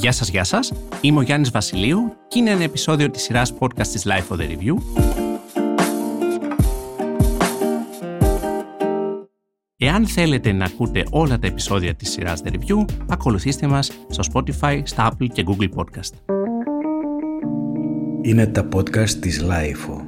Γεια σας, γεια σας. Είμαι ο Γιάννης Βασιλείου και είναι ένα επεισόδιο της σειράς podcast της Life of the Review. Εάν θέλετε να ακούτε όλα τα επεισόδια της σειράς The Review, ακολουθήστε μας στο Spotify, στα Apple και Google Podcast. Είναι τα podcast της Life.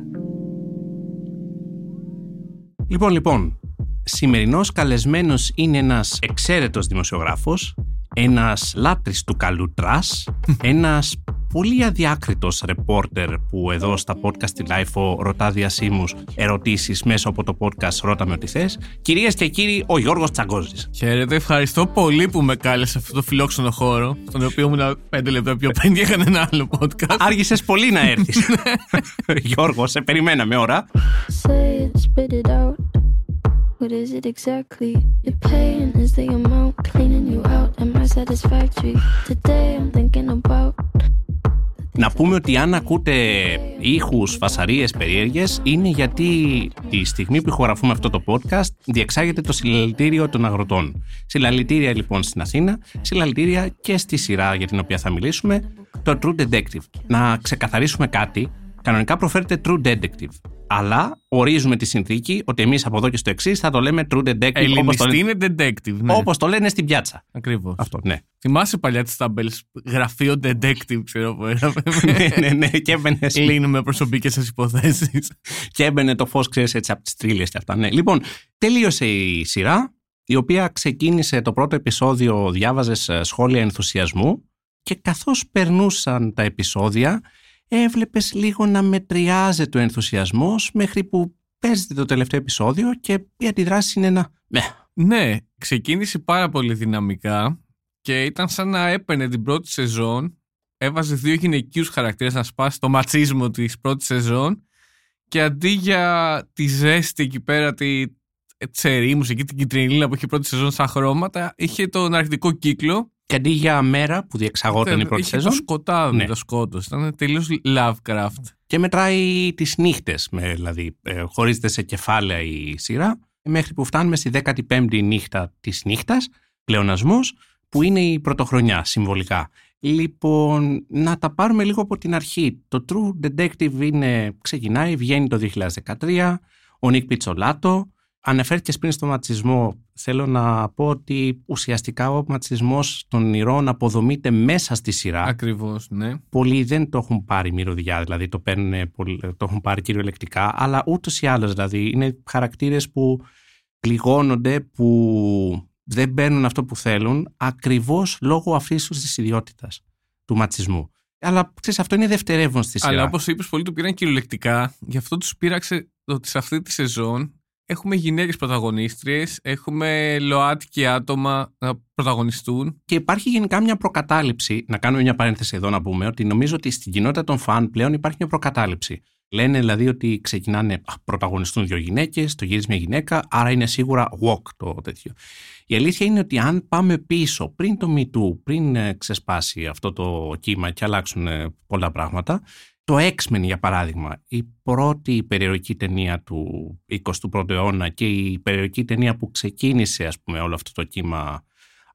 Λοιπόν, λοιπόν, σημερινός καλεσμένος είναι ένας εξαίρετος δημοσιογράφος, ένας λάτρης του καλού trash, ένας πολύ αδιάκριτος ρεπόρτερ που εδώ στα podcast της LiFO ρωτά διασήμους ερωτήσεις μέσα από το podcast «Ρώτα με ό,τι θες». Κυρίες και κύριοι, ο Γιώργος Τσαγκώζης. Χαίρετε, ευχαριστώ πολύ που με κάλεσε σε αυτό το φιλόξενο χώρο, στον οποίο ήμουν πέντε λεπτά πιο πριν και είχαν ένα άλλο podcast. Άργησες πολύ να έρθεις. Γιώργος, σε περιμέναμε ώρα. What is it exactly? Your pain is the amount cleaning you out; Am I satisfactory? Today I'm thinking about. Να πούμε ότι αν ακούτε ήχους, φασαρίες, περίεργες είναι γιατί τη στιγμή που ηχογραφούμε αυτό το podcast διεξάγεται το συλλαλητήριο των αγροτών. Συλλαλητήρια λοιπόν στην Αθήνα, συλλαλητήρια και στη σειρά για την οποία θα μιλήσουμε, το True Detective. Να ξεκαθαρίσουμε κάτι, κανονικά προφέρεται True Detective. Αλλά ορίζουμε τη συνθήκη ότι εμείς από εδώ και στο εξής θα το λέμε True Detective όπως το, Ελληνιστή λένε, είναι detective. Ναι. όπως το λένε στην πιάτσα. Ακριβώς. Αυτό, ναι. Θυμάσαι παλιά τις ταμπέλες γραφείο detective, ξέρω που έγραφε. ναι, ναι, ναι. Και έμπαινε Λύνουμε προσωπικές σας υποθέσεις. και έμπαινε το φως, ξέρεις, έτσι από τις τρίλες και αυτά. Ναι. Λοιπόν, τελείωσε η σειρά, η οποία ξεκίνησε το πρώτο επεισόδιο, διάβαζες ε, σχόλια ενθουσιασμού και καθώς περνούσαν τα επεισόδια, έβλεπες λίγο να μετριάζεται ο ενθουσιασμός μέχρι που παίζεται το τελευταίο επεισόδιο και η αντιδράση είναι ένα «Ναι, ναι, ξεκίνησε πάρα πολύ δυναμικά και ήταν σαν να έπαιρνε την πρώτη σεζόν, έβαζε δύο γυναικείους χαρακτήρες να σπάσει το ματσίσμο της πρώτης σεζόν και αντί για τη ζέστη εκεί πέρα, τη τσερή μουσική, την κυτρινίλα που είχε η πρώτη σεζόν σαν χρώματα, είχε τον αρκτικό κύκλο Και αντί για μέρα που διεξαγόταν η πρώτη είχε σεζόν το σκοτάδι, Ναι. το σκότος. Ήταν τελείως Lovecraft. και μετράει τις νύχτες, με, δηλαδή ε, χωρίζεται σε κεφάλαια η σειρά, μέχρι που φτάνουμε στη 15η νύχτα της νύχτας, πλεονασμός, που είναι η πρωτοχρονιά συμβολικά. Λοιπόν, να τα πάρουμε λίγο από την αρχή. Το True Detective είναι, ξεκινάει, βγαίνει το 2013, ο Νίκ Πιτσολάτο. Αναφέρθηκες πριν στο ματσισμό. Θέλω να πω ότι ουσιαστικά ο ματσισμός των ηρών αποδομείται μέσα στη σειρά Ακριβώς, ναι. πολλοί δεν το έχουν πάρει μυρωδιά, δηλαδή το, παίρνουν, πολύ- το έχουν πάρει κυριολεκτικά, αλλά ούτως ή άλλως δηλαδή είναι χαρακτήρες που πληγώνονται, που δεν παίρνουν αυτό που θέλουν, ακριβώς λόγω αυτής της ιδιότητας του ματσισμού. Αλλά ξέρεις, αυτό είναι δευτερεύον στη σειρά. Αλλά όπως είπες, πολλοί το πήραν κυριολεκτικά. Γι' αυτό τους πείραξε ότι σε αυτή τη σεζόν έχουμε γυναίκες πρωταγωνίστριες, έχουμε ΛΟΑΤΚΙ άτομα να πρωταγωνιστούν. Και υπάρχει γενικά μια προκατάληψη, να κάνουμε μια παρένθεση εδώ να πούμε, ότι νομίζω ότι στην κοινότητα των φαν πλέον υπάρχει μια προκατάληψη. Λένε δηλαδή ότι ξεκινάνε, α, πρωταγωνιστούν δύο γυναίκες, το γυρίζει μια γυναίκα, άρα είναι σίγουρα walk το τέτοιο. Η αλήθεια είναι ότι αν πάμε πίσω, πριν το Me Too, πριν ε, ξεσπάσει αυτό το κύμα και αλλάξουν ε, πολλά πράγματα, το X-Men για παράδειγμα, η πρώτη περιεροϊκή ταινία του 21ου αιώνα και η περιεροϊκή ταινία που ξεκίνησε ας πούμε όλο αυτό το κύμα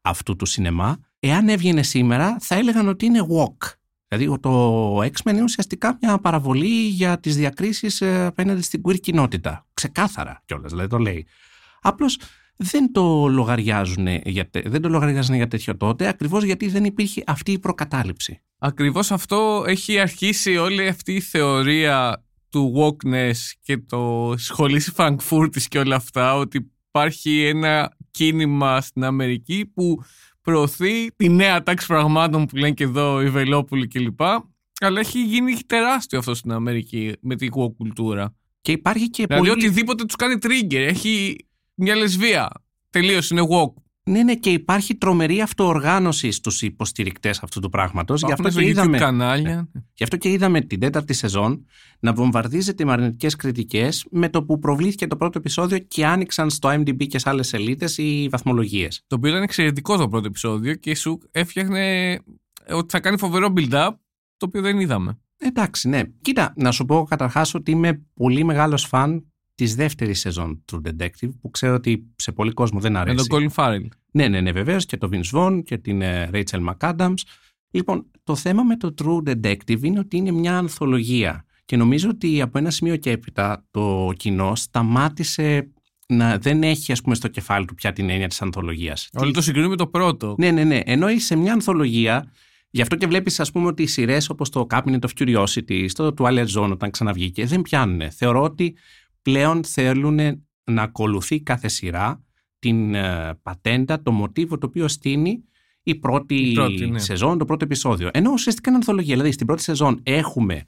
αυτού του σινεμά, εάν έβγαινε σήμερα θα έλεγαν ότι είναι walk. Δηλαδή το X-Men είναι ουσιαστικά μια παραβολή για τις διακρίσεις ε, απέναντι στην queer κοινότητα. Ξεκάθαρα κιόλας, δηλαδή το λέει. Απλώς δεν το λογαριάζουν για, τε- δεν το λογαριάζουν για τέτοιο τότε, ακριβώς γιατί δεν υπήρχε αυτή η προκατάληψη. Ακριβώς αυτό έχει αρχίσει όλη αυτή η θεωρία του wokeness και το σχολή Φραγκφούρτης και όλα αυτά, ότι υπάρχει ένα κίνημα στην Αμερική που προωθεί τη νέα τάξη πραγμάτων που λένε και εδώ οι Βελόπουλοι κλπ. Αλλά έχει γίνει τεράστιο αυτό στην Αμερική με τη woke κουλτούρα. Και υπάρχει και Δηλαδή πολύ... οτιδήποτε τους κάνει trigger. Έχει μια λεσβία. Τελείως είναι woke. Ναι, ναι, και υπάρχει τρομερή αυτοοργάνωση στους υποστηρικτές αυτού του πράγματος. Γι' αυτό, Υπάρχουν και στο YouTube είδαμε, κανάλια. γι' αυτό και είδαμε την τέταρτη σεζόν να βομβαρδίζεται με αρνητικές κριτικές με το που προβλήθηκε το πρώτο επεισόδιο και άνοιξαν στο IMDb και σε άλλες σελίδες οι βαθμολογίες. Το οποίο ήταν εξαιρετικό το πρώτο επεισόδιο και σου έφτιαχνε ότι θα κάνει φοβερό build-up, το οποίο δεν είδαμε. Εντάξει, ναι. Κοίτα, να σου πω καταρχάς ότι είμαι πολύ μεγάλος φαν της δεύτερης σεζόν του Detective που ξέρω ότι σε πολύ κόσμο δεν Με αρέσει. τον Colin Farrell. Ναι, ναι, ναι, βεβαίως και το Vince Vaughn και την ε, Rachel McAdams. Λοιπόν, το θέμα με το True Detective είναι ότι είναι μια ανθολογία. Και νομίζω ότι από ένα σημείο και έπειτα το κοινό σταμάτησε να δεν έχει ας πούμε στο κεφάλι του πια την έννοια της ανθολογίας. Όλοι το συγκρίνουμε με το πρώτο. Ναι, ναι, ναι. Ενώ είσαι σε μια ανθολογία, γι' αυτό και βλέπεις ας πούμε ότι οι σειρές όπως το Cabinet of Curiosity, στο Twilight Zone όταν ξαναβγήκε, δεν πιάνουν. Θεωρώ ότι πλέον θέλουν να ακολουθεί κάθε σειρά την ε, πατέντα, το μοτίβο το οποίο στείνει η πρώτη, Η πρώτη, ναι. σεζόν, το πρώτο επεισόδιο. Ενώ ουσιαστικά είναι ανθολογία. Δηλαδή στην πρώτη σεζόν έχουμε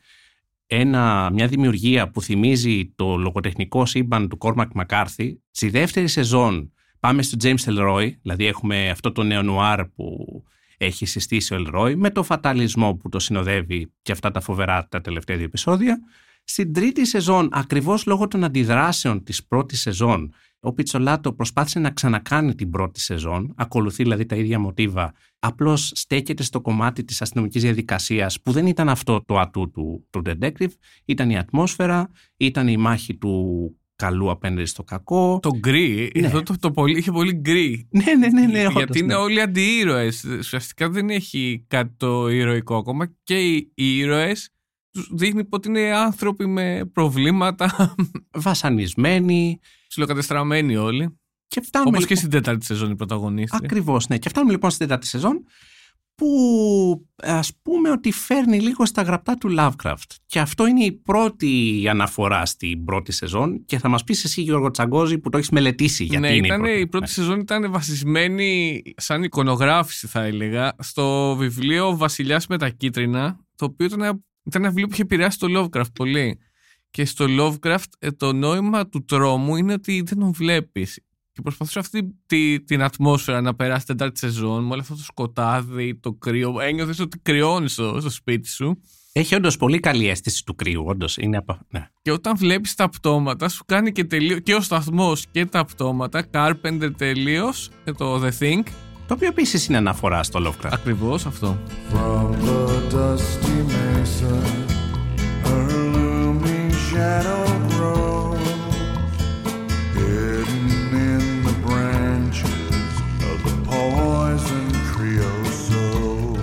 ένα, μια δημιουργία που θυμίζει το λογοτεχνικό σύμπαν του Κόρμακ Μακάρθη. Στη δεύτερη σεζόν πάμε στο James Elroy, δηλαδή έχουμε αυτό το νέο νουάρ που έχει συστήσει ο Elroy με το φαταλισμό που το συνοδεύει και αυτά τα φοβερά τα τελευταία δύο επεισόδια. Στην τρίτη σεζόν, ακριβώς λόγω των αντιδράσεων της πρώτης σεζόν, ο Πιτσολάτο προσπάθησε να ξανακάνει την πρώτη σεζόν, ακολουθεί δηλαδή τα ίδια μοτίβα, απλώς στέκεται στο κομμάτι της αστυνομικής διαδικασίας που δεν ήταν αυτό το ατού του, του detective, ήταν η ατμόσφαιρα, ήταν η μάχη του καλού απέναντι στο κακό. Το γκρι, Ναι. αυτό το, το πολύ, είχε πολύ γκρι. Ναι, ναι, ναι, ναι. όντως, Γιατί είναι ναι. όλοι αντιήρωες. Ουσιαστικά δεν έχει κάτι το ηρωικό ακόμα και οι, οι ήρωες τους δείχνει ότι είναι άνθρωποι με προβλήματα, Βασανισμένοι ψιλοκατεστραμμένοι όλοι. και φτάνουμε Όπως και λοιπόν- στην τέταρτη σεζόν οι πρωταγωνίστρια. Ακριβώς, ναι. Και φτάνουμε λοιπόν στην τέταρτη σεζόν που ας πούμε ότι φέρνει λίγο στα γραπτά του Lovecraft. Και αυτό είναι η πρώτη αναφορά στην πρώτη σεζόν και θα μας πεις εσύ Γιώργο Τσαγκόζη που το έχεις μελετήσει γιατί ναι, είναι ήταν, η πρώτη. η πρώτη Ναι. σεζόν ήταν βασισμένη σαν εικονογράφηση θα έλεγα στο βιβλίο «Ο Βασιλιάς με τα κίτρινα» το οποίο ήταν, ένα- ήταν ένα βιβλίο που είχε επηρεάσει το Lovecraft πολύ. Και στο Lovecraft ε, το νόημα του τρόμου είναι ότι δεν τον βλέπεις. Και προσπαθούσε αυτή τη, την ατμόσφαιρα να περάσει την τετάρτη σεζόν με όλο αυτό το σκοτάδι, το κρύο. Ένιωθες ότι κρυώνεις στο, στο σπίτι σου. Έχει όντως πολύ καλή αίσθηση του κρύου, όντως. Είναι απο... ναι. Και όταν βλέπεις τα πτώματα σου κάνει και τελείω και ο σταθμός και τα πτώματα Carpenter τελείως ε, το The Thing Το οποίο επίσης είναι αναφορά στο Lovecraft. Ακριβώς αυτό From the dusty mesa, a looming shadow grows, hidden in the branches of the poison creosote.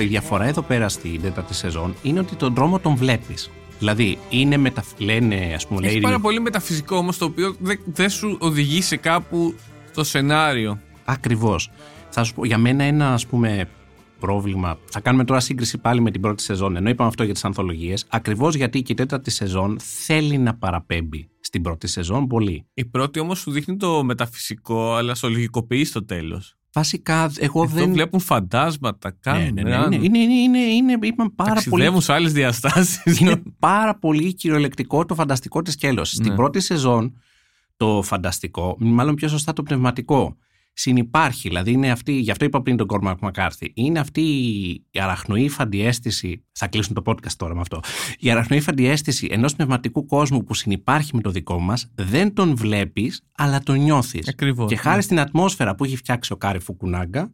Η διαφορά εδώ πέρα στην τέταρτη σεζόν είναι ότι τον δρόμο τον βλέπεις. Δηλαδή, είναι μετα... λένε, ας πούμε, Έχει λέει, πάρα πολύ μεταφυσικό όμως το οποίο δεν δεν σου οδηγεί σε κάπου στο σενάριο Ακριβώς. Θα σου πω, για μένα ένα ας πούμε πρόβλημα. Θα κάνουμε τώρα σύγκριση πάλι με την πρώτη σεζόν, ενώ είπαμε αυτό για τις ανθολογίες, ακριβώς γιατί και η τέταρτη σεζόν θέλει να παραπέμπει στην πρώτη σεζόν πολύ. Η πρώτη όμως σου δείχνει το μεταφυσικό αλλά στο λογικοποιεί στο τέλος Βασικά, εγώ Εδώ δεν... βλέπουν φαντάσματα, Ναι, κάνουν ναι, ναι, ράνουν, είναι, είναι, είναι, είναι, είπαμε πάρα πολύ ταξιδεύουν σε άλλες διαστάσεις είναι πάρα πολύ κυριολεκτικό το φανταστικό της σκέλος. Στην Ναι. πρώτη σεζόν το φανταστικό, μάλλον πιο σωστά το πνευματικό, συνυπάρχει. Δηλαδή είναι αυτή, γι' αυτό είπα πριν τον Κόρμακ Μακάρθι, είναι αυτή η αραχνοΰφαντη αίσθηση, θα κλείσουν το podcast τώρα με αυτό, η αραχνοΰφαντη αίσθηση ενός πνευματικού κόσμου που συνυπάρχει με το δικό μας, δεν τον βλέπεις, αλλά τον νιώθεις. Ακριβώς, Και ναι. χάρη στην ατμόσφαιρα που έχει φτιάξει ο Κάρι Φουκουνάγκα,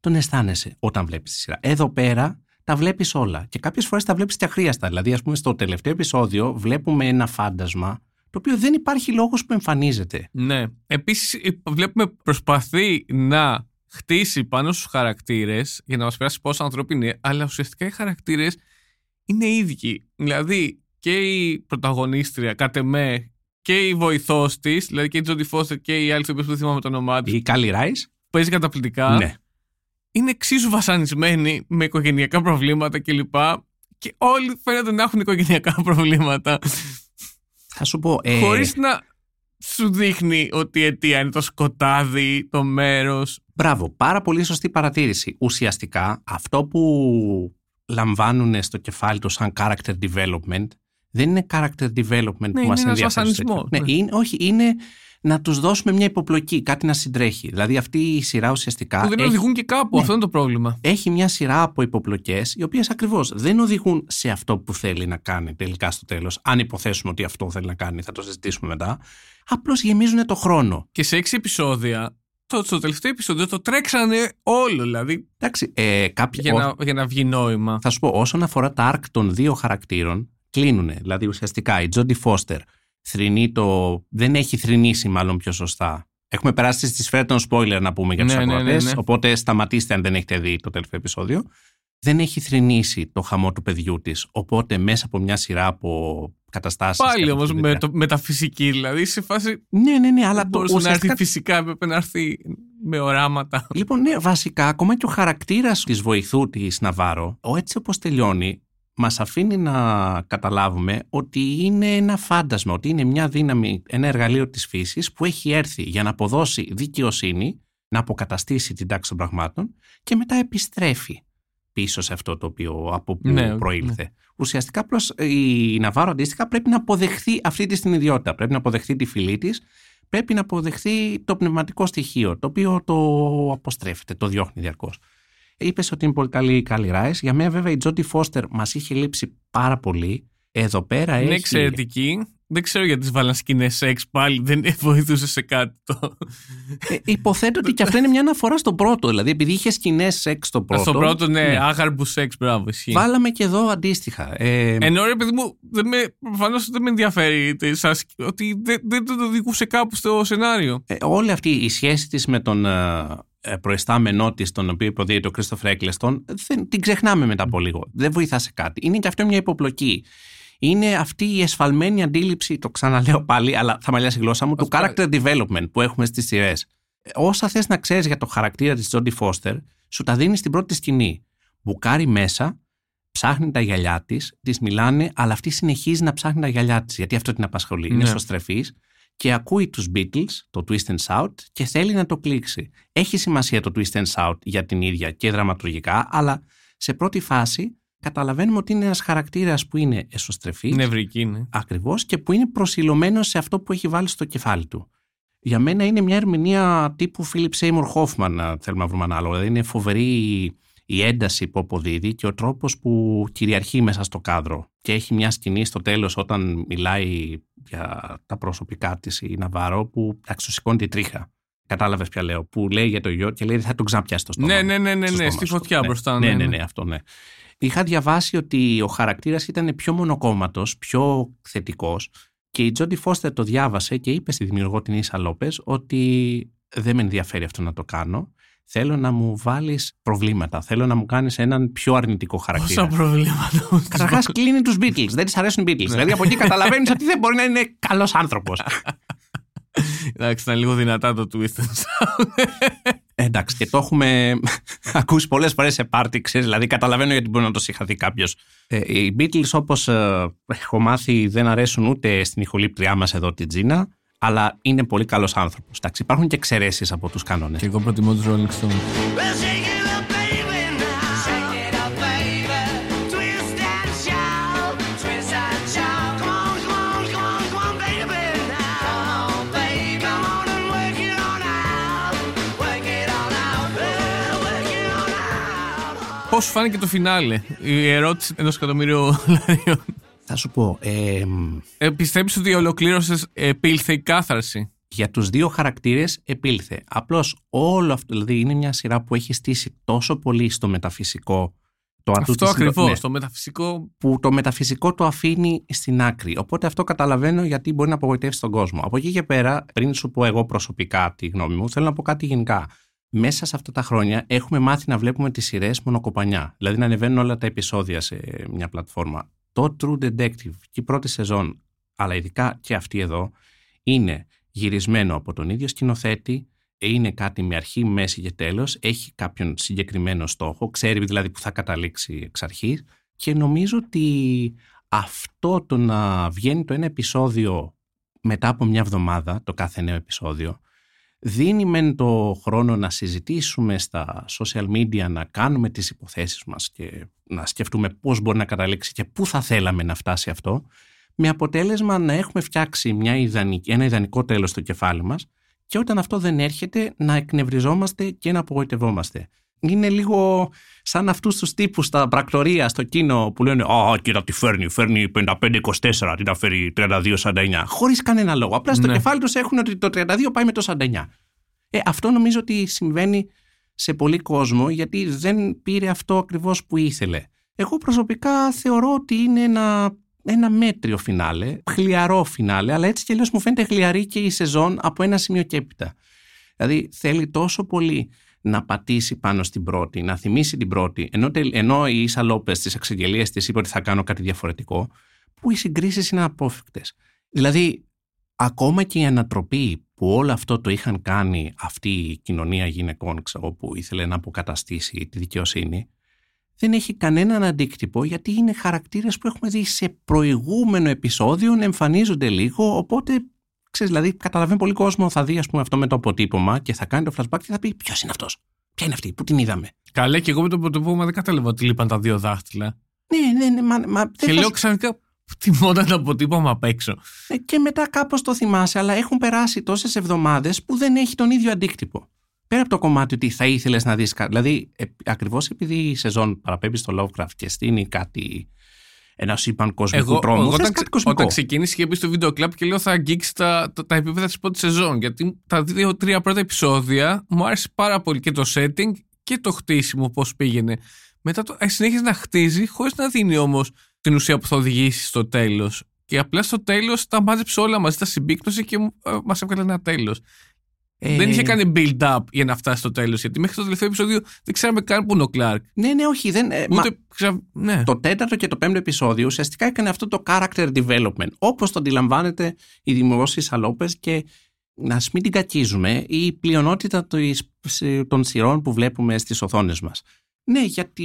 τον αισθάνεσαι όταν βλέπεις τη σειρά. Εδώ πέρα τα βλέπεις όλα και κάποιες φορές τα βλέπεις και αχρείαστα. Δηλαδή, ας πούμε, στο τελευταίο επεισόδιο βλέπουμε ένα φάντασμα το οποίο δεν υπάρχει λόγος που εμφανίζεται. Ναι. Επίσης ε, βλέπουμε προσπαθεί να χτίσει πάνω στους χαρακτήρες για να μας περάσει πόσο ανθρώπινοι είναι, αλλά ουσιαστικά οι χαρακτήρες είναι ίδιοι. Δηλαδή και η πρωταγωνίστρια, κατ' εμέ, και η βοηθός της, δηλαδή και η Τζόντι Φώστερ και η άλλη που δεν θυμάμαι το όνομά της, Η Κάλι Ράις, παίζει καταπληκτικά. ναι. Είναι εξίσου βασανισμένοι με οικογενειακά προβλήματα κλπ. Και όλοι φαίνεται να έχουν οικογενειακά προβλήματα. Θα σου πω. Ε, Χωρίς να σου δείχνει ότι η αιτία είναι το σκοτάδι, το μέρος. Μπράβο, πάρα πολύ σωστή παρατήρηση. Ουσιαστικά αυτό που λαμβάνουν στο κεφάλι τους σαν character development δεν είναι character development που είναι μας ένας ενδιαφέρει. στο βασανισμός, τέτοιο. Ναι, ναι. είναι, όχι, είναι να τους δώσουμε μια υποπλοκή, κάτι να συντρέχει. Δηλαδή αυτή η σειρά ουσιαστικά Που δεν έχει, οδηγούν και κάπου. Ναι. Αυτό είναι το πρόβλημα. έχει μια σειρά από υποπλοκές οι οποίες ακριβώς δεν οδηγούν σε αυτό που θέλει να κάνει τελικά στο τέλος. Αν υποθέσουμε ότι αυτό θέλει να κάνει, θα το συζητήσουμε μετά. Απλώς γεμίζουν το χρόνο. Και σε έξι επεισόδια, το, στο τελευταίο επεισόδιο το τρέξανε όλο, δηλαδή, Εντάξει, ε, κάποια, για, ο- να, για να βγει νόημα. Θα σου πω, όσον αφορά τα arc των δύο χαρακτήρων, κλείνουν. Δηλαδή, ουσιαστικά η Τζόντι Φώστερ θρυνεί το. Δεν έχει θρυνήσει, μάλλον πιο σωστά, Έχουμε περάσει στη σφαίρα των spoiler να πούμε για τους Ναι, ναι, ακροατές. ναι, ναι. Οπότε σταματήστε αν δεν έχετε δει το τελευταίο επεισόδιο. Δεν έχει θρυνήσει το χαμό του παιδιού της. Οπότε μέσα από μια σειρά από καταστάσεις. Πάλι όμως με το μεταφυσική, δηλαδή σε φάση. Ναι, ναι, ναι, αλλά Δεν το μπορούσε να ουσιαστικά έρθει φυσικά, έπρεπε να έρθει με οράματα. Λοιπόν, ναι, βασικά, ακόμα και ο χαρακτήρας της βοηθού της Ναβάρο, ο έτσι όπως τελειώνει, μας αφήνει να καταλάβουμε ότι είναι ένα φάντασμα, ότι είναι μια δύναμη, ένα εργαλείο της φύσης που έχει έρθει για να αποδώσει δικαιοσύνη, να αποκαταστήσει την τάξη των πραγμάτων και μετά επιστρέφει πίσω σε αυτό το οποίο από που Ναι, προήλθε. Ουσιαστικά, απλώς η Ναβάρο αντίστοιχα πρέπει να αποδεχθεί αυτή τη την ιδιότητα. Πρέπει να αποδεχθεί τη φυλή της, πρέπει να αποδεχθεί το πνευματικό στοιχείο, το οποίο το αποστρέφεται, το διώχνει διαρκώς. Είπες ότι είναι πολύ καλή η Κάλι Ράις. Για μένα, βέβαια, η Τζόντι Φώστερ μας είχε λείψει πάρα πολύ. Εδώ πέρα Είναι έχει. εξαιρετική. Δεν ξέρω γιατί τις βάλαν σκηνές σεξ πάλι, δεν βοηθούσε σε κάτι το. Ε, υποθέτω ότι και αυτό είναι μια αναφορά στο πρώτο. Δηλαδή, επειδή είχε σκηνές σεξ στο πρώτο. Στο πρώτο, ναι, άγαρμπους σεξ, μπράβο, ισχύει. Βάλαμε και εδώ αντίστοιχα. Ε, Ενώ ρε παιδί μου, δεν με, προφανώς δεν με ενδιαφέρει τε- σας, ότι δεν, δεν το οδηγούσε κάπου στο σενάριο. Ε, όλη αυτή η σχέση της με τον ε, ε, προϊστάμενό της, τον οποίο υποδίεται ο Κρίστοφ Έκλεστον, δεν, την ξεχνάμε μετά από λίγο. Δεν βοηθά σε κάτι. Είναι και αυτό μια υποπλοκή. Είναι αυτή η εσφαλμένη αντίληψη, το ξαναλέω πάλι, αλλά θα μαλλιάσει η γλώσσα μου, του Αυτό- character development που έχουμε στις σειρές. Ε, Όσα θες να ξέρεις για το χαρακτήρα της Τζόντι Φώστερ, σου τα δίνει στην πρώτη σκηνή. Μπουκάρει μέσα, ψάχνει τα γυαλιά της, της μιλάνε, αλλά αυτή συνεχίζει να ψάχνει τα γυαλιά της, γιατί αυτό την απασχολεί. Είναι Ναι. σωστρεφή και ακούει τους Beatles, το Twist and Shout και θέλει να το κλείξει. Έχει σημασία το Twist and Shout για την ίδια και δραματουργικά, αλλά σε πρώτη φάση καταλαβαίνουμε ότι είναι ένας χαρακτήρας που είναι εσωστρεφής, Νευρική είναι. ακριβώς, και που είναι προσιλωμένος σε αυτό που έχει βάλει στο κεφάλι του. Για μένα είναι μια ερμηνεία τύπου Philip Seymour Hoffman, να θέλουμε να βρούμε ένα άλλο. Δηλαδή είναι φοβερή η- η ένταση που αποδίδει και ο τρόπος που κυριαρχεί μέσα στο κάδρο. Και έχει μια σκηνή στο τέλος όταν μιλάει για τα προσωπικά της η Ναβάρο που εντάξει, του σηκώνει τη τρίχα. Κατάλαβες πια λέω. Που λέει για το γιο και λέει θα τον ξαναπιάσει το στόμα. Ναι, μου, ναι, ναι, ναι, στο ναι, στόμα στη σου». φωτιά Ναι. μπροστά, Ναι, ναι, ναι, ναι. ναι, αυτό ναι. Είχα διαβάσει ότι ο χαρακτήρας ήταν πιο μονοκόμματος, πιο θετικός και η Τζόντι Φώστερ το διάβασε και είπε στη δημιουργό την Ίσα Λόπες ότι δεν με ενδιαφέρει αυτό να το κάνω. Θέλω να μου βάλεις προβλήματα. Θέλω να μου κάνεις έναν πιο αρνητικό χαρακτήρα. Πόσα προβλήματα. όμως. Καταρχάς κλείνει τους Beatles. Δεν τη αρέσουν οι Beatles. δηλαδή από εκεί καταλαβαίνεις ότι δεν μπορεί να είναι καλός άνθρωπος. Εντάξει, ήταν λίγο δυνατά το twist and shout. Εντάξει, και το έχουμε ακούσει πολλές φορές σε πάρτι, ξέρεις, δηλαδή καταλαβαίνω γιατί μπορεί να το συγχαθεί κάποιος. Ε, οι Beatles, όπως έχω μάθει, δεν αρέσουν ούτε στην ηχολήπτριά μας εδώ την Τζίνα, αλλά είναι πολύ καλός άνθρωπος. Υπάρχουν και εξαιρέσεις από τους κανόνες. Και εγώ προτιμώ τους Rolling Stones. Πώς φάνηκε το φινάλε, η ερώτηση ενός εκατομμυρίου λαριών. Θα σου πω, ε, μ, Ε, Πιστεύεις ότι ολοκλήρωσες, επήλθε η κάθαρση; για τους δύο χαρακτήρες επήλθε. Απλώς όλο αυτό, δηλαδή είναι μια σειρά που έχει στήσει τόσο πολύ στο μεταφυσικό το ατού Αυτό της συντο- ακριβώς. ναι, Το μεταφυσικό. που το μεταφυσικό το αφήνει στην άκρη. Οπότε αυτό καταλαβαίνω γιατί μπορεί να απογοητεύσει τον κόσμο. Από εκεί και πέρα, πριν σου πω εγώ προσωπικά τη γνώμη μου, θέλω να πω κάτι γενικά. Μέσα σε αυτά τα χρόνια έχουμε μάθει να βλέπουμε τις σειρές μονοκοπανιά. Δηλαδή να ανεβαίνουν όλα τα επεισόδια σε μια πλατφόρμα. Το True Detective και η πρώτη σεζόν, αλλά ειδικά και αυτή εδώ, είναι γυρισμένο από τον ίδιο σκηνοθέτη, είναι κάτι με αρχή, μέση και τέλος, έχει κάποιον συγκεκριμένο στόχο, ξέρει δηλαδή που θα καταλήξει εξ αρχής και νομίζω ότι αυτό το να βγαίνει το ένα επεισόδιο μετά από μια εβδομάδα, το κάθε νέο επεισόδιο, δίνει μεν το χρόνο να συζητήσουμε στα social media, να κάνουμε τις υποθέσεις μας και να σκεφτούμε πώς μπορεί να καταλήξει και πού θα θέλαμε να φτάσει αυτό, με αποτέλεσμα να έχουμε φτιάξει μια ιδανική, ένα ιδανικό τέλος στο κεφάλι μας και όταν αυτό δεν έρχεται να εκνευριζόμαστε και να απογοητευόμαστε. Είναι λίγο σαν αυτούς τους τύπους στα πρακτορία, στο κίνο που λένε Α, κοίτα τι φέρνει, φέρνει 55-24, τι να φέρει 32-49. Χωρίς κανένα λόγο. Απλά στο Ναι. κεφάλι τους έχουν ότι το 32 πάει με το 49. Ε, αυτό νομίζω ότι συμβαίνει σε πολύ κόσμο γιατί δεν πήρε αυτό ακριβώς που ήθελε. Εγώ προσωπικά θεωρώ ότι είναι ένα, ένα μέτριο φινάλε, χλιαρό φινάλε, αλλά έτσι και αλλιώς μου φαίνεται χλιαρή και η σεζόν από ένα σημείο και έπειτα. Δηλαδή θέλει τόσο πολύ να πατήσει πάνω στην πρώτη, να θυμίσει την πρώτη, ενώ, τελ- ενώ η Ίσα Λόπες στις εξαγγελίες της είπε ότι θα κάνω κάτι διαφορετικό, που οι συγκρίσεις είναι απόφευκτε. Δηλαδή, ακόμα και η ανατροπή που όλο αυτό το είχαν κάνει αυτή η κοινωνία γυναικών, ξέρω, που ήθελε να αποκαταστήσει τη δικαιοσύνη, δεν έχει κανέναν αντίκτυπο γιατί είναι χαρακτήρες που έχουμε δει σε προηγούμενο επεισόδιο να εμφανίζονται λίγο, οπότε ξέρεις, δηλαδή καταλαβαίνει πολύ κόσμο θα δει ας πούμε αυτό με το αποτύπωμα και θα κάνει το flashback και θα πει ποιος είναι αυτός, ποια είναι αυτή, πού την είδαμε; Καλά, και εγώ με το πρωτοπούμα δεν κατάλαβα ότι λείπαν τα δύο δάχτυλα. Ναι, ναι, ναι, μα, μα δεν Και θα λέω σου- ξαφνικά, τιμόταν το αποτύπωμα απ' έξω. Ε, και μετά κάπως το θυμάσαι, αλλά έχουν περάσει τόσες εβδομάδες που δεν έχει τον ίδιο αντίκτυπο. Πέρα από το κομμάτι ότι θα ήθελες να δεις κάτι, δηλαδή ε, ακριβώς επειδή η σεζόν παραπέμπει στο Lovecraft και στείνει κάτι, ένας σύμπαν κοσμικού Εγώ, τρόμου, εγώ θες όταν, κάτι ξε- κοσμικό. όταν ξεκίνησε και μπει στο βίντεο κλαμπ και λέω θα αγγίξεις τα, τα, τα επίπεδα της πρώτης σεζόν. Γιατί τα δύο-τρία πρώτα επεισόδια μου άρεσε πάρα πολύ και το setting και το χτίσιμο πώς πήγαινε. Μετά το, ε, συνέχιζε να χτίζει χωρίς να δίνει όμως την ουσία που θα οδηγήσει στο τέλος. Και απλά στο τέλος τα μάζεψε όλα μαζί, τα συμπίκνωσε και ε, μας έβγαλε ένα τέλος. Ε, Δεν είχε κάνει build-up για να φτάσει στο τέλος. Γιατί μέχρι το τελευταίο επεισόδιο δεν ξέραμε καν που είναι ο Κλάρκ. Ναι, ναι, όχι, δεν, ε, μα- Ούτε. ξα- Ναι. το τέταρτο και το πέμπτο επεισόδιο ουσιαστικά έκανε αυτό το character development, όπως το αντιλαμβάνεται η δημιουργός της Αλόπες και να μην την κακίζουμε η πλειονότητα της- των σειρών που βλέπουμε στις οθόνες μας. Ναι, γιατί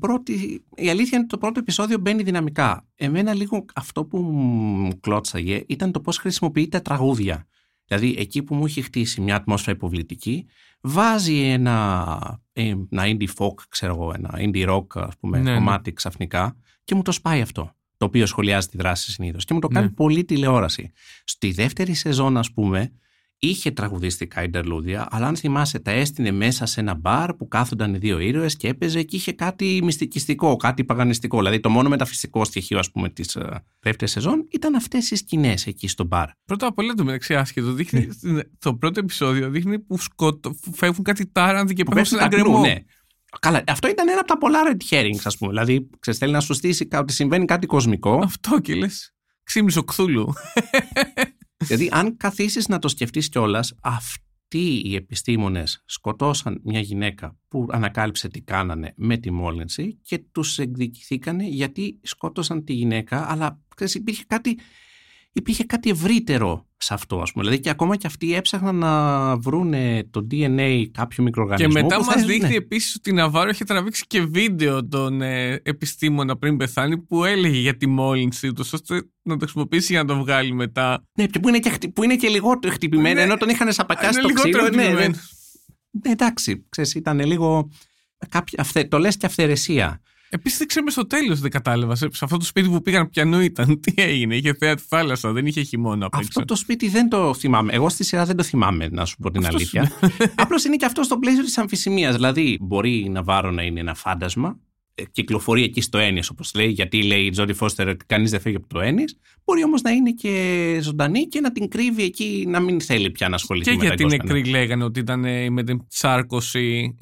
πρώτη, η αλήθεια είναι ότι το πρώτο επεισόδιο μπαίνει δυναμικά. Εμένα λίγο αυτό που μου κλώτσαγε ήταν το πώς χρησιμοποιεί τα τραγούδια. Δηλαδή εκεί που μου έχει χτίσει μια ατμόσφαιρα υποβλητική, βάζει ένα, ε, ένα indie folk, ξέρω εγώ, ένα indie rock ας πούμε, Ναι, ναι. κομμάτι ξαφνικά και μου το σπάει αυτό. Το οποίο σχολιάζει τη δράση συνήθως και μου το κάνει Ναι. πολύ τηλεόραση. Στη δεύτερη σεζόν, ας πούμε, είχε τραγουδιστικά interlude, αλλά αν θυμάσαι, τα έστεινε μέσα σε ένα μπαρ που κάθονταν οι δύο ήρωες και έπαιζε και είχε κάτι μυστικιστικό, κάτι παγανιστικό. Δηλαδή, το μόνο μεταφυσικό στοιχείο, ας πούμε, της δεύτερη σεζόν ήταν αυτές οι σκηνές εκεί στο μπαρ. Πρώτα απ' όλα το μεταξύ άσχετο. Δείχνει, Ναι. στην- το πρώτο επεισόδιο δείχνει που σκοτω, που φεύγουν κάτι τάρανδοι και Που πέφτουν σε πέφτει ένα αλλού, γκρεμό. ναι. Καλά, αυτό ήταν ένα από τα πολλά red herrings, ας πούμε. Δηλαδή, ξέρεις, θέλει να σου στήσει κα- ότι συμβαίνει κάτι κοσμικό. Αυτό και λες. Ξύμιζε ο Κθούλου. Δηλαδή, αν καθίσεις να το σκεφτείς κιόλας, αυτοί οι επιστήμονες σκοτώσαν μια γυναίκα που ανακάλυψε τι κάνανε με τη μόλυνση και τους εκδικηθήκανε γιατί σκότωσαν τη γυναίκα, αλλά ξέρεις, υπήρχε κάτι, υπήρχε κάτι ευρύτερο σε αυτό, ας πούμε. Δηλαδή, και ακόμα και αυτοί έψαχναν να βρούνε το DNA κάποιου και μικροοργανισμού. μετά που μας θα- δείχνει ναι. επίσης ότι η Ναβάρο έχει τραβήξει και βίντεο τον ε, επιστήμονα πριν πεθάνει που έλεγε για τη μόλυνση τους, ώστε να το χρησιμοποιήσει για να το βγάλει μετά. Ναι, και που είναι και, χτυ- που είναι και λιγότερο χτυπημένο, Ναι. ενώ τον είχαν σαπακιάσει Είναι στο λιγότερο ξύλο. Ναι, ναι. χτυπημένο. Ναι, εντάξει, ξέρεις, ήταν λίγο... Κάποια, αυθε, το λες και αυθαιρεσία. Επίση δεν ξέρουμε στο τέλος, δεν κατάλαβα. Σε, σε αυτό το σπίτι που πήγαν, πιανού ήταν. Τι έγινε, είχε θέα τη θάλασσα, δεν είχε χειμώνα απ' έξω. Αυτό το σπίτι δεν το θυμάμαι. Εγώ στη σειρά δεν το θυμάμαι, να σου πω την Αυτός αλήθεια. Απλώς είναι και αυτό στο πλαίσιο της αμφισημίας. Δηλαδή, μπορεί να βάρω να είναι ένα φάντασμα, ε, κυκλοφορεί εκεί στο Έννη, όπως λέει, γιατί λέει η Τζόντι Φώστερ ότι κανείς δεν φεύγει από το Έννη. Μπορεί όμως να είναι και ζωντανή και να την κρύβει εκεί, να μην θέλει πια να ασχοληθεί Και με για τα την εγκόσμενα. νεκρή λέγανε ότι ήταν ε, με την τσάρκωση.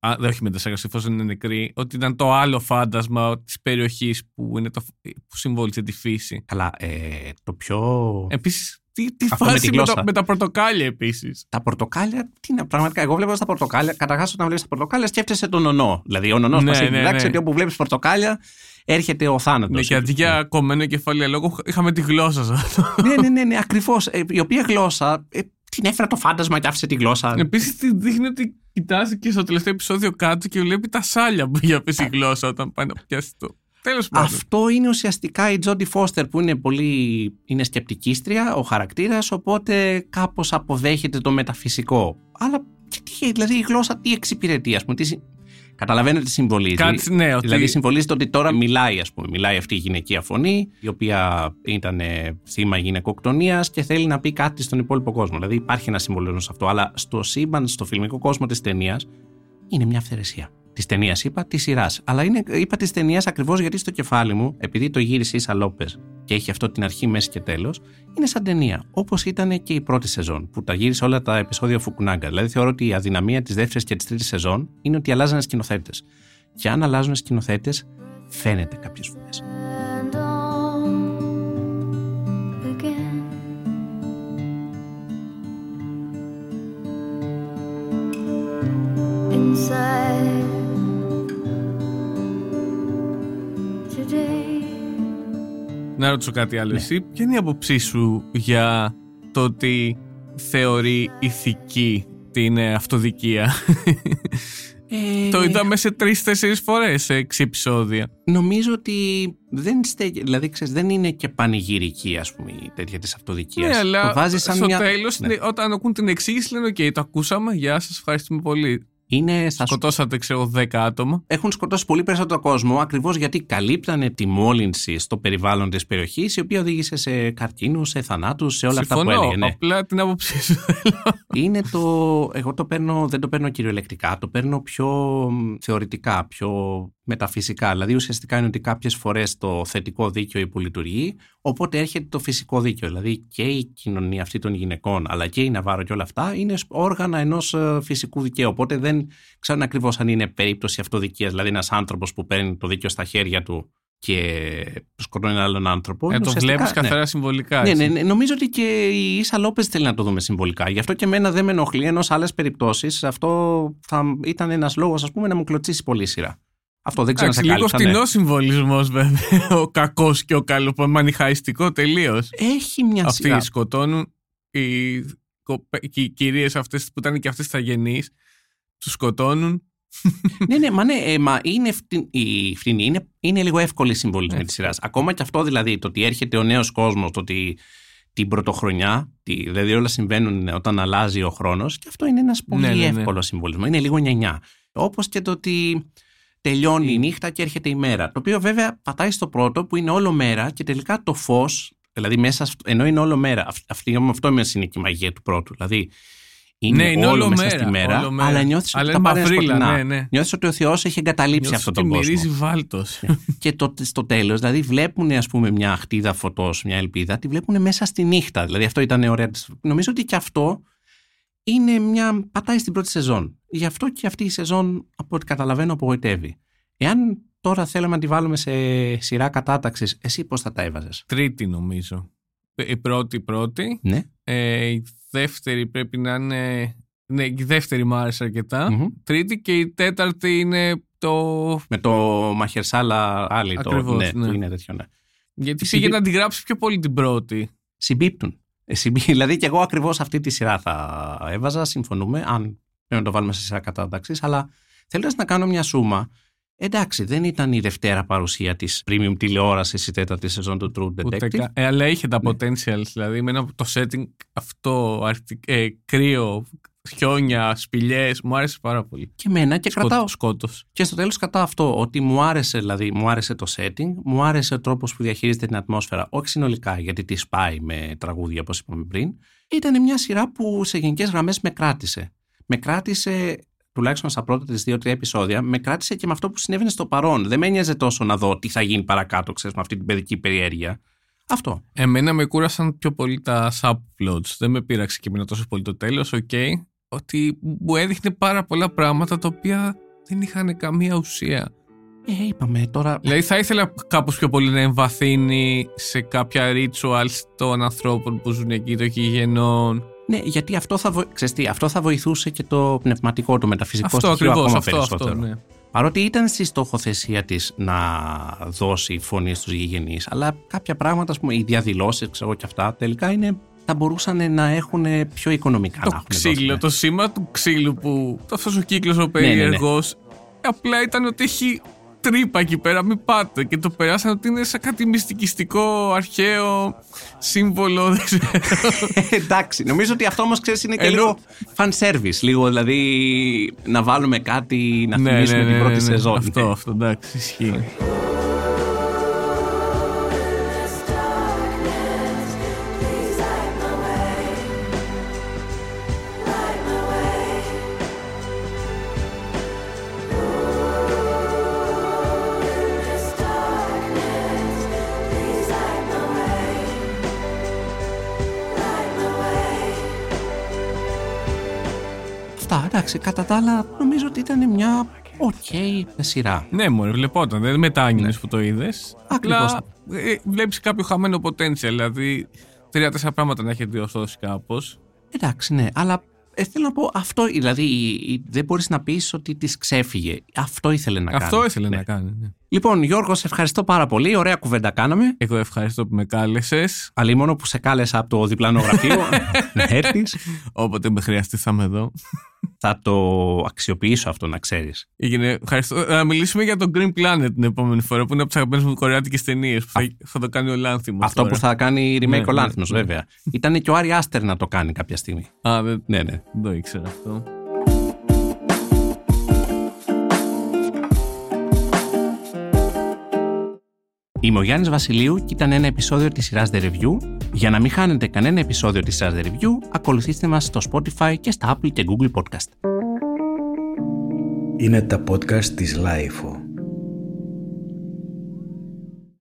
Ε, α, δεν, όχι με την τσάρκωση, εφόσον είναι νεκρή. Ότι ήταν το άλλο φάντασμα της περιοχής που, είναι το, που συμβόλισε τη φύση. Καλά, ε, το πιο. Επίσης, τι, τι Αυτό με φάση τη με, γλώσσα. τα, με τα πορτοκάλια επίσης. Τα πορτοκάλια, τι είναι, πραγματικά. Εγώ βλέπω τα πορτοκάλια. Καταρχάς, όταν βλέπεις τα πορτοκάλια, σκέφτεσαι τον ονό. Δηλαδή, ο νονός Ναι, μας έχει ναι, διδάξει ναι. ότι όπου βλέπεις πορτοκάλια, έρχεται ο θάνατος. Ναι, και αντί για κομμένο κεφάλι λόγω, είχαμε τη γλώσσα σα. ναι, ναι, ναι, ναι ακριβώς. η οποία γλώσσα ε, την έφερα το φάντασμα και άφησε τη γλώσσα. Επίσης, τη δείχνει ότι κοιτάζει και στο τελευταίο επεισόδιο κάτω και βλέπει τα σάλια που είχε αφήσει η γλώσσα όταν πάει να πιάσει το. Τέλος πάντων. Αυτό είναι ουσιαστικά η Τζόντι Φώστερ που είναι πολύ είναι σκεπτικίστρια ο χαρακτήρας οπότε κάπως αποδέχεται το μεταφυσικό. Αλλά και τι, δηλαδή η γλώσσα τι εξυπηρετεί ας πούμε. Τι, συ- καταλαβαίνετε τι συμβολίζει. Κάτι, ναι, ότι... Δηλαδή συμβολίζεται ότι τώρα μιλάει ας πούμε. Μιλάει αυτή η γυναικεία φωνή η οποία ήταν ε, θύμα γυναικοκτονίας και θέλει να πει κάτι στον υπόλοιπο κόσμο. Δηλαδή υπάρχει ένα συμβολισμό σε αυτό αλλά στο σύμπαν, στο φιλμικό κόσμο της ταινίας είναι μια αυθαιρεσία. Της ταινίας είπα, της σειράς. Αλλά είναι, είπα της ταινίας ακριβώς γιατί στο κεφάλι μου, επειδή το γύρισε η Σαλόπε και έχει αυτό την αρχή, μέση και τέλος, είναι σαν ταινία. Όπως ήταν και η πρώτη σεζόν, που τα γύρισε όλα τα επεισόδια Φουκουνάγκα. Δηλαδή θεωρώ ότι η αδυναμία της δεύτερης και της τρίτης σεζόν είναι ότι αλλάζανε σκηνοθέτες. Και αν αλλάζουν σκηνοθέτες, φαίνεται κάποιες φορέ. Να ρωτήσω κάτι άλλο. Ναι. Εσύ, ποια είναι η άποψή σου για το ότι θεωρεί ηθική την ε, αυτοδικία; Ε, το είδαμε σε τρεις-τέσσερις φορές σε έξι επεισόδια. Νομίζω ότι δεν στέκει, δηλαδή ξέρεις, δεν είναι και πανηγυρική ας πούμε η τέτοια της αυτοδικίας. Ναι, αλλά το βάζεις σαν στο μια... τέλος, Ναι. όταν ακούν την εξήγηση, λένε: Οκ, το ακούσαμε. Γεια σας, ευχαριστούμε πολύ. Είναι στα Σκοτώσατε, ξέρω, 10 άτομα. έχουν σκοτώσει πολύ περισσότερο κόσμο ακριβώς γιατί καλύπτανε τη μόλυνση στο περιβάλλον της περιοχής η οποία οδήγησε σε καρκίνους, σε θανάτους, σε όλα αυτά που Συμφωνώ. έλεγε. Ναι. Απλά την άποψή σου θέλω. Είναι το. Εγώ το παίρνω, δεν το παίρνω κυριολεκτικά, το παίρνω πιο μ, θεωρητικά, πιο μεταφυσικά. Δηλαδή, ουσιαστικά είναι ότι κάποιες φορές το θετικό δίκαιο υπολειτουργεί, οπότε έρχεται το φυσικό δίκαιο. Δηλαδή, και η κοινωνία αυτή των γυναικών, αλλά και η Ναβάρο και όλα αυτά είναι όργανα ενός φυσικού δικαίου. Οπότε δεν ξέρω ακριβώς αν είναι περίπτωση αυτοδικίας. Δηλαδή, ένας άνθρωπος που παίρνει το δίκαιο στα χέρια του και σκοτώνει έναν άλλον άνθρωπο. Ε, είναι το ουσιαστικά- βλέπεις ναι. καθαρά συμβολικά. Ναι, έτσι. ναι, ναι, νομίζω ότι και η Ίσα Λόπες θέλει να το δούμε συμβολικά. Γι' αυτό και εμένα δεν με ενοχλεί, ενώ σε άλλες περιπτώσεις αυτό θα ήταν ένας λόγος, ας πούμε, να μου κλωτσίσει πολύ η σειρά. Αυτό δεν ξέρω Εντάξει, αν σε λίγο κάλυψα, ναι. φτηνό συμβολισμός, βέβαια. Ο κακός και ο καλό, που μανιχαϊστικό τελείως. Έχει μια Αυτοί σειρά. σκοτώνουν οι, κοπε- και οι κυρίες αυτές που ήταν και αυτές τα γενείς. Τους σκοτώνουν. ναι, ναι, μα ναι, ε, μα είναι φτυ... η φτηνή. Είναι, είναι λίγο εύκολη η συμβολισμή Ναι. τη σειράς. Ακόμα και αυτό δηλαδή, το ότι έρχεται ο νέος κόσμος, το ότι την πρωτοχρονιά, τη, δηλαδή όλα συμβαίνουν όταν αλλάζει ο χρόνος, και αυτό είναι ένας πολύ Ναι, ναι, ναι. εύκολος συμβολισμός. Είναι λίγο νιανιά. Όπως και το ότι τελειώνει η νύχτα και έρχεται η μέρα. Το οποίο βέβαια πατάει στο πρώτο που είναι όλο μέρα και τελικά το φως, δηλαδή μέσα, στο- ενώ είναι όλο μέρα. αυ- Αυτή, αυτό είναι η μαγεία του πρώτου. Δηλαδή είναι, ναι, είναι όλο, όλο μέσα μέρα. στη μέρα, όλο μέρα. αλλά νιώθεις ότι Αλλά τα είναι πάρει μαυρίλα, σκοτεινά. ναι, ναι. Νιώθεις ότι ο Θεός έχει εγκαταλείψει Νιώθεις αυτόν ότι τον κόσμο. μυρίζει βάλτος. Και το, στο τέλος, δηλαδή βλέπουν ας πούμε, μια χτίδα φωτός, μια ελπίδα, τη βλέπουν μέσα στη νύχτα. Δηλαδή αυτό ήταν ωραία. της- Νομίζω ότι και αυτό είναι μια. πατάει στην πρώτη σεζόν. Γι' αυτό και αυτή η σεζόν, από ό,τι καταλαβαίνω, απογοητεύει. Εάν τώρα θέλαμε να τη βάλουμε σε σειρά κατάταξης, εσύ πώς θα τα έβαζες; Τρίτη νομίζω. Η πρώτη πρώτη. Ναι. Ε, η δεύτερη πρέπει να είναι. Ναι, η δεύτερη μου άρεσε αρκετά. Μμμ. Τρίτη και η τέταρτη είναι το. Με το Μαχερσάλα άλλη. Το, Ακριβώς, ναι, ναι. που είναι τέτοιο, ναι. Γιατί Συμπι- πήγε να τη γράψει πιο πολύ την πρώτη. Συμπίπτουν. Ε, συμπί- Δηλαδή και εγώ ακριβώς αυτή τη σειρά θα έβαζα, συμφωνούμε, αν πρέπει να το βάλουμε σε σειρά κατάταξη. Αλλά θέλοντας να κάνω μια σούμα, εντάξει, δεν ήταν η δευτέρα παρουσία της premium τηλεόρασης η τέταρτη σεζόν του True Ούτε Detective. κα- ε, αλλά είχε τα Ναι. potentials. Δηλαδή με ένα, το setting αυτό, αρκτι- ε, κρύο, χιόνια, σπηλιές. Μου άρεσε πάρα πολύ. Και εμένα και κρατάω. Σκότος. Και στο τέλος κρατάω αυτό, ότι μου άρεσε, δηλαδή, μου άρεσε το setting, μου άρεσε ο τρόπος που διαχειρίζεται την ατμόσφαιρα, όχι συνολικά γιατί τη σπάει με τραγούδια, όπως είπαμε πριν. Ήταν μια σειρά που σε γενικές γραμμές με κράτησε. Με κράτησε, τουλάχιστον στα πρώτα της δύο-τρία επεισόδια, με κράτησε και με αυτό που συνέβαινε στο παρόν. Δεν με ένοιαζε τόσο να δω τι θα γίνει παρακάτω, ξέρεις, με αυτή την παιδική περιέργεια. Αυτό. Εμένα με κούρασαν πιο πολύ τα subplots. Δεν με πείραξε και εμένα τόσο πολύ το τέλος. Οκ. Ότι μου έδειχνε πάρα πολλά πράγματα τα οποία δεν είχαν καμία ουσία. Ε, είπαμε τώρα. Δηλαδή θα ήθελα κάπως πιο πολύ να εμβαθύνει σε κάποια rituals των ανθρώπων που ζουν εκεί, των γηγενών. Ναι, γιατί αυτό θα, βο... ξέρεις τι, αυτό θα βοηθούσε και το πνευματικό, το μεταφυσικό Αυτό στοιχείο ακριβώς, ακόμα αυτό, περισσότερο. αυτό, ναι. Παρότι ήταν στη στοχοθεσία της να δώσει φωνή στους γηγενείς, αλλά κάποια πράγματα, ας πούμε, οι διαδηλώσεις, ξέρω εγώ και αυτά, τελικά είναι, θα μπορούσαν να έχουν πιο οικονομικά να Το έχουν ξύλο, δώσει, ναι. το σήμα του ξύλου που αυτός ο κύκλος ο ναι, ναι. περίεργος απλά ήταν ότι έχει τρύπα εκεί πέρα, μην πάτε και το περάσαν ότι είναι σαν κάτι μυστικιστικό, αρχαίο σύμβολο, δεν ξέρω. Εντάξει, νομίζω ότι αυτό όμως ξέρεις είναι και Ενώ- λίγο fan service, λίγο δηλαδή να βάλουμε κάτι, να Ναι, θυμίσουμε ναι, την ναι, πρώτη ναι, ναι. σεζόν. Αυτό, αυτό, εντάξει, ισχύει. Εντάξει, κατά τα άλλα νομίζω ότι ήταν μια οκ σειρά. Ναι, μωρέ, βλεπόταν. Δεν μετάνιωνε που το είδες. Ακριβώς. Απλά ε, βλέπεις κάποιο χαμένο potential. Δηλαδή, τρία-τέσσερα πράγματα να έχει διορθώσει κάπως. Εντάξει, ναι, αλλά Ε, θέλω να πω αυτό, δηλαδή η- η- δεν μπορείς να πεις ότι της ξέφυγε. Αυτό ήθελε να κάνει. Αυτό ήθελε Ναι. να κάνει. ναι. Λοιπόν, Γιώργο, σε ευχαριστώ πάρα πολύ. Ωραία κουβέντα κάναμε. Εγώ ευχαριστώ που με κάλεσες. Αλίμονο που σε κάλεσα από το διπλανό γραφείο να έρθεις. Όποτε με χρειαστεί θα είμαι εδώ. Θα το αξιοποιήσω αυτό, να ξέρεις. Έγινε, ευχαριστώ. Να μιλήσουμε για το Green Planet την επόμενη φορά που είναι από τις αγαπημένες μου κορεάτικες ταινίες. Που θα, θα το κάνει ο Λάνθιμος. Αυτό που θα κάνει remake Ναι, ο ναι, Λάνθιμος, ναι. βέβαια. Ήταν και ο Άρη Άστερ να το κάνει κάποια στιγμή. Α, δεν, Ναι, ναι. δεν το ήξερα αυτό. Είμαι ο Γιάννης Βασιλείου και ήταν ένα επεισόδιο της σειράς The Review. Για να μην χάνετε κανένα επεισόδιο της σειράς The Review, ακολουθήστε μας στο Spotify και στα Apple και Google Podcast. Είναι τα podcast της Lifeo.